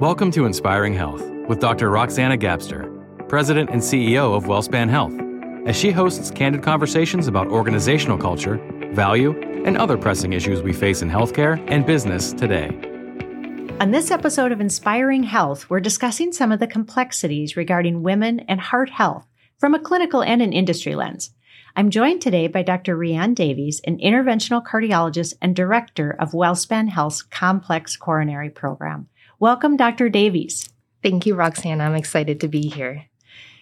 Welcome to Inspiring Health with Dr. Roxanna Gapstur, President and CEO of WellSpan Health, as she hosts candid conversations about organizational culture, value, and other pressing issues we face in healthcare and business today. On this episode of Inspiring Health, we're discussing some of the complexities regarding women and heart health from a clinical and an industry lens. I'm joined today by Dr. Rianne Davies, an interventional cardiologist and director of WellSpan Health's Complex Coronary Program. Welcome, Dr. Davies. Thank you, Roxanna. I'm excited to be here.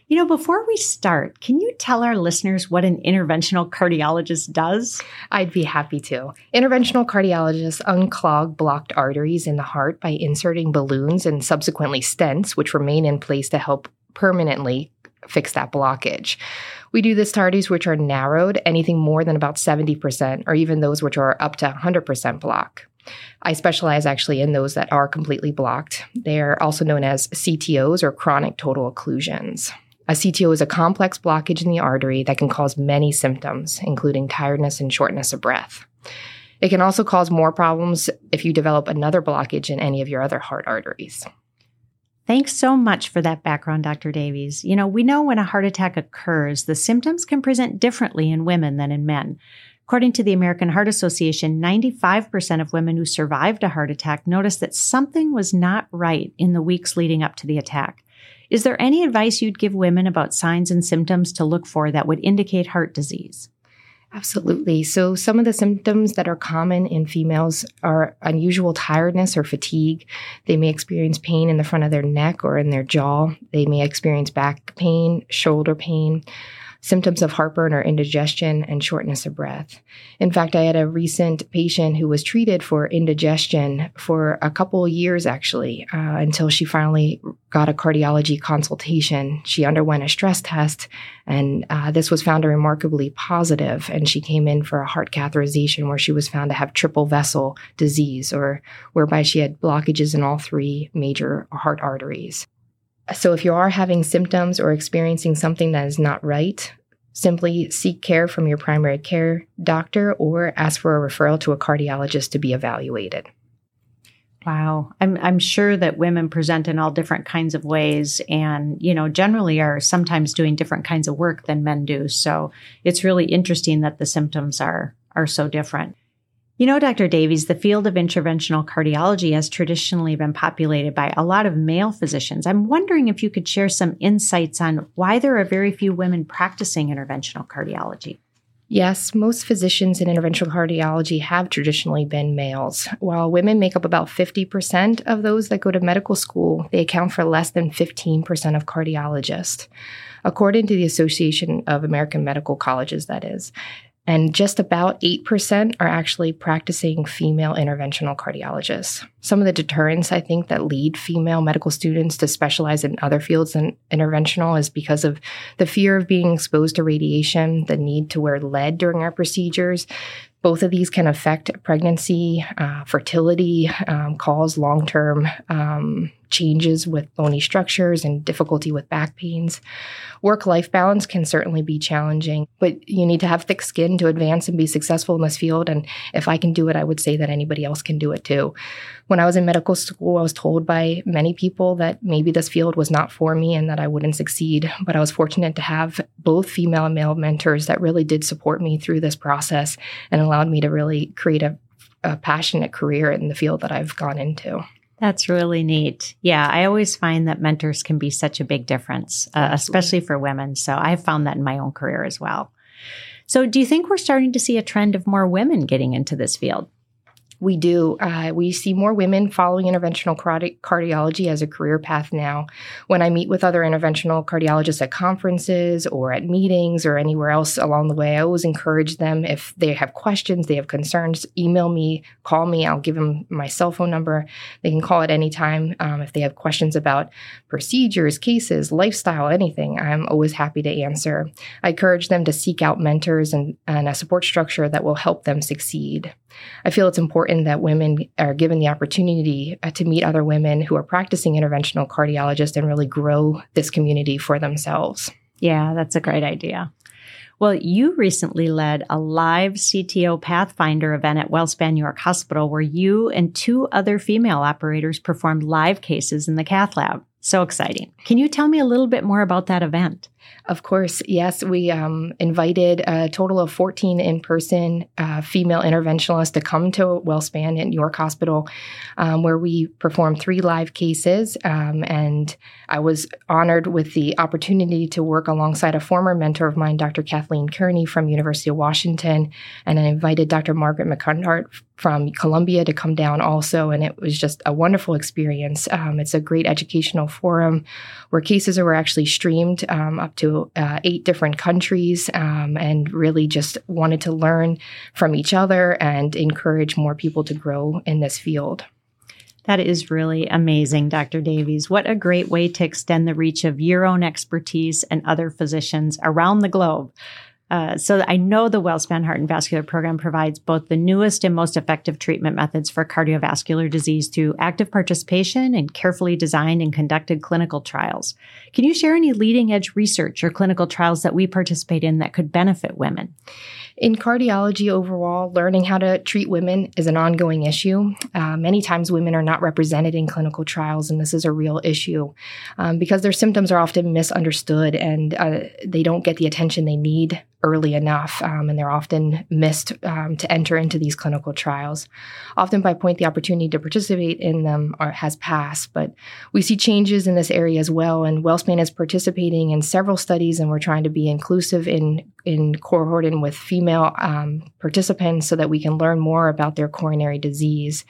You know, before we start, can you tell our listeners what an interventional cardiologist does? I'd be happy to. Interventional cardiologists unclog blocked arteries in the heart by inserting balloons and subsequently stents, which remain in place to help permanently fix that blockage. We do this to arteries which are narrowed, anything more than about 70%, or even those which are up to 100% block. I specialize actually in those that are completely blocked. They're also known as CTOs or chronic total occlusions. A CTO is a complex blockage in the artery that can cause many symptoms, including tiredness and shortness of breath. It can also cause more problems if you develop another blockage in any of your other heart arteries. Thanks so much for that background, Dr. Davies. You know, we know when a heart attack occurs, the symptoms can present differently in women than in men. According to the American Heart Association, 95% of women who survived a heart attack noticed that something was not right in the weeks leading up to the attack. Is there any advice you'd give women about signs and symptoms to look for that would indicate heart disease? Absolutely. So, some of the symptoms that are common in females are unusual tiredness or fatigue. They may experience pain in the front of their neck or in their jaw. They may experience back pain, shoulder pain symptoms of heartburn or indigestion, and shortness of breath. In fact, I had a recent patient who was treated for indigestion for a couple years actually, uh, until she finally got a cardiology consultation. She underwent a stress test, and uh, this was found remarkably positive, and she came in for a heart catheterization where she was found to have triple vessel disease, or whereby she had blockages in all three major heart arteries. So, if you are having symptoms or experiencing something that is not right, simply seek care from your primary care doctor or ask for a referral to a cardiologist to be evaluated. Wow. I'm I'm sure that women present in all different kinds of ways and, you know, generally are sometimes doing different kinds of work than men do. So, it's really interesting that the symptoms are are so different. You know, Dr. Davies, the field of interventional cardiology has traditionally been populated by a lot of male physicians. I'm wondering if you could share some insights on why there are very few women practicing interventional cardiology. Yes, most physicians in interventional cardiology have traditionally been males. While women make up about 50% of those that go to medical school, they account for less than 15% of cardiologists according to the Association of American Medical Colleges, that is and just about 8% are actually practicing female interventional cardiologists. Some of the deterrents I think that lead female medical students to specialize in other fields than interventional is because of the fear of being exposed to radiation, the need to wear lead during our procedures. Both of these can affect pregnancy, uh, fertility, um, cause long term um, changes with bony structures and difficulty with back pains. Work life balance can certainly be challenging, but you need to have thick skin to advance and be successful in this field. And if I can do it, I would say that anybody else can do it too. When I was in medical school, I was told by many people that maybe this field was not for me and that I wouldn't succeed. But I was fortunate to have both female and male mentors that really did support me through this process and allowed me to really create a, a passionate career in the field that I've gone into. That's really neat. Yeah, I always find that mentors can be such a big difference, uh, especially for women. So I've found that in my own career as well. So, do you think we're starting to see a trend of more women getting into this field? We do. Uh, we see more women following interventional cardi- cardiology as a career path now. When I meet with other interventional cardiologists at conferences or at meetings or anywhere else along the way, I always encourage them if they have questions, they have concerns, email me, call me. I'll give them my cell phone number. They can call at any time um, if they have questions about procedures, cases, lifestyle, anything. I'm always happy to answer. I encourage them to seek out mentors and, and a support structure that will help them succeed. I feel it's important that women are given the opportunity uh, to meet other women who are practicing interventional cardiologists and really grow this community for themselves. Yeah, that's a great idea. Well, you recently led a live CTO Pathfinder event at WellSpan York Hospital where you and two other female operators performed live cases in the cath lab. So exciting. Can you tell me a little bit more about that event? Of course, yes. We um, invited a total of 14 in person uh, female interventionalists to come to WellSpan at York Hospital, um, where we performed three live cases. Um, and I was honored with the opportunity to work alongside a former mentor of mine, Dr. Kathleen Kearney from University of Washington. And I invited Dr. Margaret McEntegart from Columbia to come down also. And it was just a wonderful experience. Um, it's a great educational forum where cases were actually streamed um, to uh, eight different countries um, and really just wanted to learn from each other and encourage more people to grow in this field. That is really amazing, Dr. Davies. What a great way to extend the reach of your own expertise and other physicians around the globe uh, so I know the WellSpan Heart and Vascular Program provides both the newest and most effective treatment methods for cardiovascular disease through active participation and carefully designed and conducted clinical trials. Can you share any leading edge research or clinical trials that we participate in that could benefit women? In cardiology overall, learning how to treat women is an ongoing issue. Uh, many times women are not represented in clinical trials, and this is a real issue um, because their symptoms are often misunderstood and uh, they don't get the attention they need early enough, um, and they're often missed um, to enter into these clinical trials. Often, by point, the opportunity to participate in them are, has passed, but we see changes in this area as well. And WellSpan is participating in several studies, and we're trying to be inclusive in in cohorting with female um, participants so that we can learn more about their coronary disease.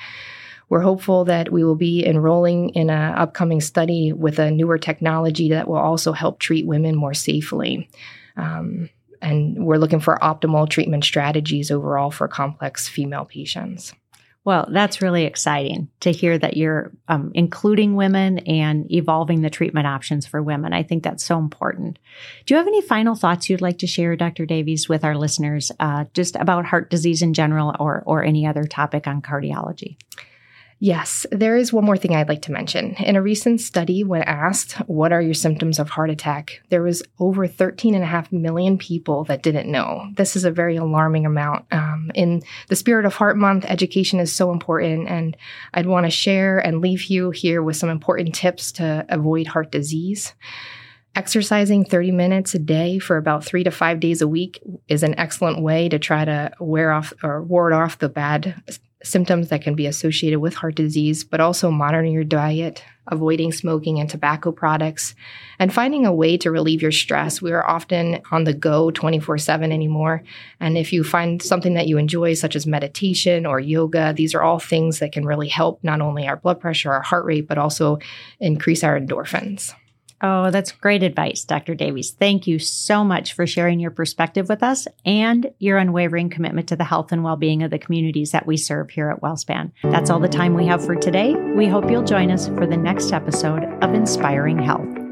We're hopeful that we will be enrolling in an upcoming study with a newer technology that will also help treat women more safely. Um, and we're looking for optimal treatment strategies overall for complex female patients. Well, that's really exciting to hear that you're um, including women and evolving the treatment options for women. I think that's so important. Do you have any final thoughts you'd like to share, Dr. Davies, with our listeners, uh, just about heart disease in general, or or any other topic on cardiology? Yes, there is one more thing I'd like to mention. In a recent study, when asked, What are your symptoms of heart attack? there was over 13.5 million people that didn't know. This is a very alarming amount. Um, in the spirit of Heart Month, education is so important, and I'd want to share and leave you here with some important tips to avoid heart disease. Exercising 30 minutes a day for about three to five days a week is an excellent way to try to wear off or ward off the bad symptoms that can be associated with heart disease, but also monitoring your diet, avoiding smoking and tobacco products, and finding a way to relieve your stress. We are often on the go 24 7 anymore. And if you find something that you enjoy, such as meditation or yoga, these are all things that can really help not only our blood pressure, our heart rate, but also increase our endorphins. Oh, that's great advice, Dr. Davies. Thank you so much for sharing your perspective with us and your unwavering commitment to the health and well being of the communities that we serve here at WellSpan. That's all the time we have for today. We hope you'll join us for the next episode of Inspiring Health.